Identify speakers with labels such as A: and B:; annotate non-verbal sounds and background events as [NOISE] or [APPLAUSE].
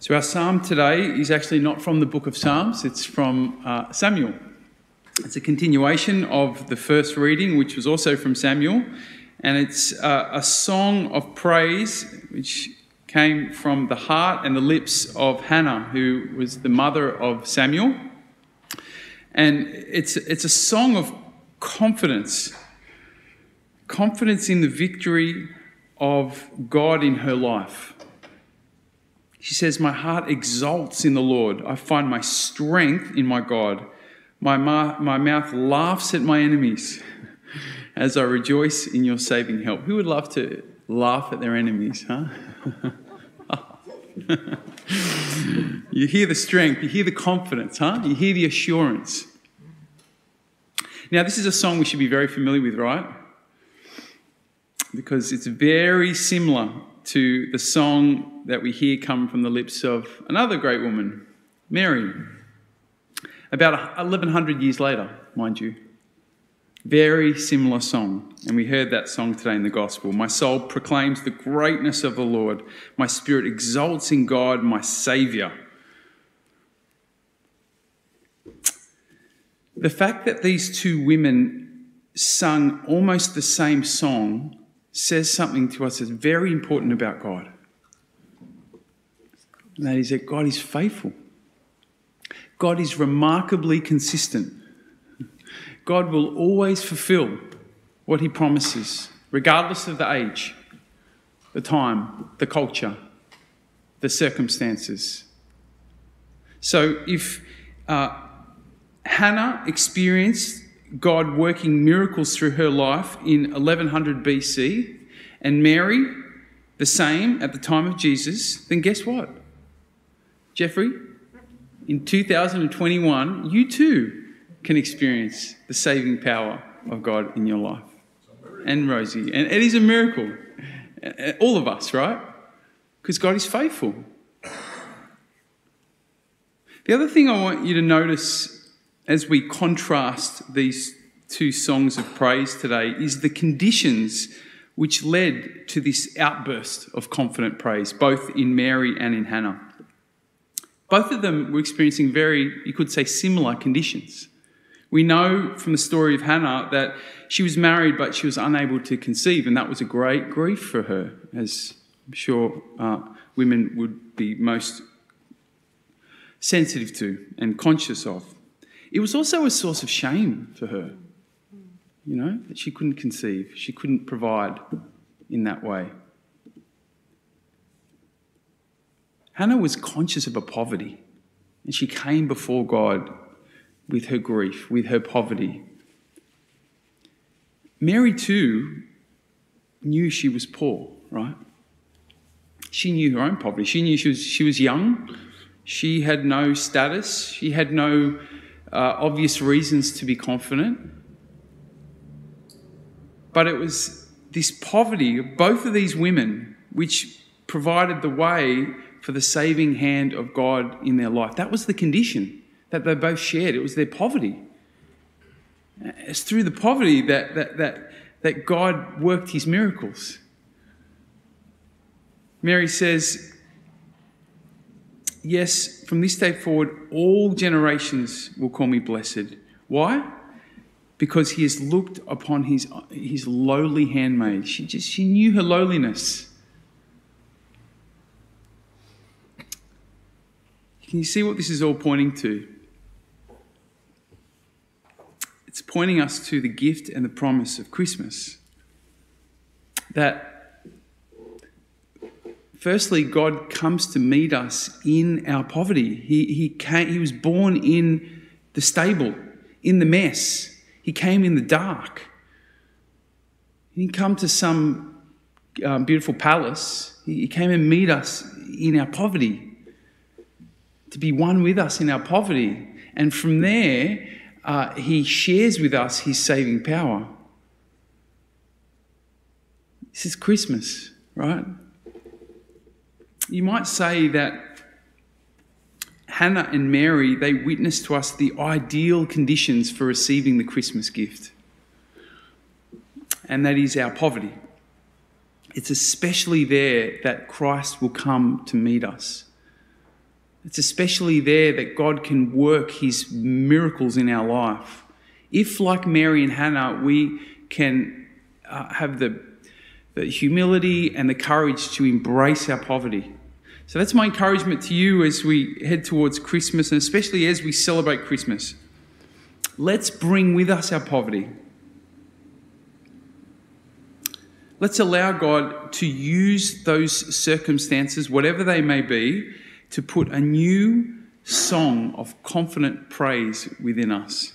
A: So, our psalm today is actually not from the book of Psalms, it's from uh, Samuel. It's a continuation of the first reading, which was also from Samuel, and it's uh, a song of praise which came from the heart and the lips of Hannah, who was the mother of Samuel. And it's, it's a song of confidence confidence in the victory of God in her life. She says, My heart exults in the Lord. I find my strength in my God. My, ma- my mouth laughs at my enemies [LAUGHS] as I rejoice in your saving help. Who would love to laugh at their enemies, huh? [LAUGHS] you hear the strength, you hear the confidence, huh? You hear the assurance. Now, this is a song we should be very familiar with, right? Because it's very similar to the song that we hear come from the lips of another great woman, Mary, about 1100 years later, mind you. Very similar song. And we heard that song today in the gospel. My soul proclaims the greatness of the Lord. My spirit exalts in God, my Saviour. The fact that these two women sung almost the same song says something to us that's very important about God. And that is that God is faithful. God is remarkably consistent. God will always fulfill what he promises, regardless of the age, the time, the culture, the circumstances. So if uh, Hannah experienced God working miracles through her life in 1100 BC, and Mary the same at the time of Jesus, then guess what? Jeffrey, in 2021, you too can experience the saving power of God in your life. And Rosie. And it is a miracle. All of us, right? Because God is faithful. The other thing I want you to notice as we contrast these two songs of praise today is the conditions which led to this outburst of confident praise, both in Mary and in Hannah. Both of them were experiencing very, you could say, similar conditions. We know from the story of Hannah that she was married, but she was unable to conceive, and that was a great grief for her, as I'm sure uh, women would be most sensitive to and conscious of. It was also a source of shame for her, you know, that she couldn't conceive, she couldn't provide in that way. Hannah was conscious of her poverty, and she came before God with her grief, with her poverty. Mary, too, knew she was poor, right? She knew her own poverty. She knew she was, she was young. She had no status. She had no uh, obvious reasons to be confident. But it was this poverty of both of these women which provided the way for the saving hand of God in their life. That was the condition that they both shared. It was their poverty. It's through the poverty that, that, that, that God worked his miracles. Mary says, Yes, from this day forward, all generations will call me blessed. Why? Because he has looked upon his, his lowly handmaid. She just she knew her lowliness. Can you see what this is all pointing to? It's pointing us to the gift and the promise of Christmas. That Firstly, God comes to meet us in our poverty. He, he, came, he was born in the stable, in the mess. He came in the dark. He didn't come to some um, beautiful palace. He, he came and meet us in our poverty, to be one with us in our poverty. And from there, uh, he shares with us his saving power. This is Christmas, right? You might say that Hannah and Mary, they witness to us the ideal conditions for receiving the Christmas gift. And that is our poverty. It's especially there that Christ will come to meet us. It's especially there that God can work his miracles in our life. If, like Mary and Hannah, we can uh, have the, the humility and the courage to embrace our poverty. So that's my encouragement to you as we head towards Christmas and especially as we celebrate Christmas. Let's bring with us our poverty. Let's allow God to use those circumstances, whatever they may be, to put a new song of confident praise within us.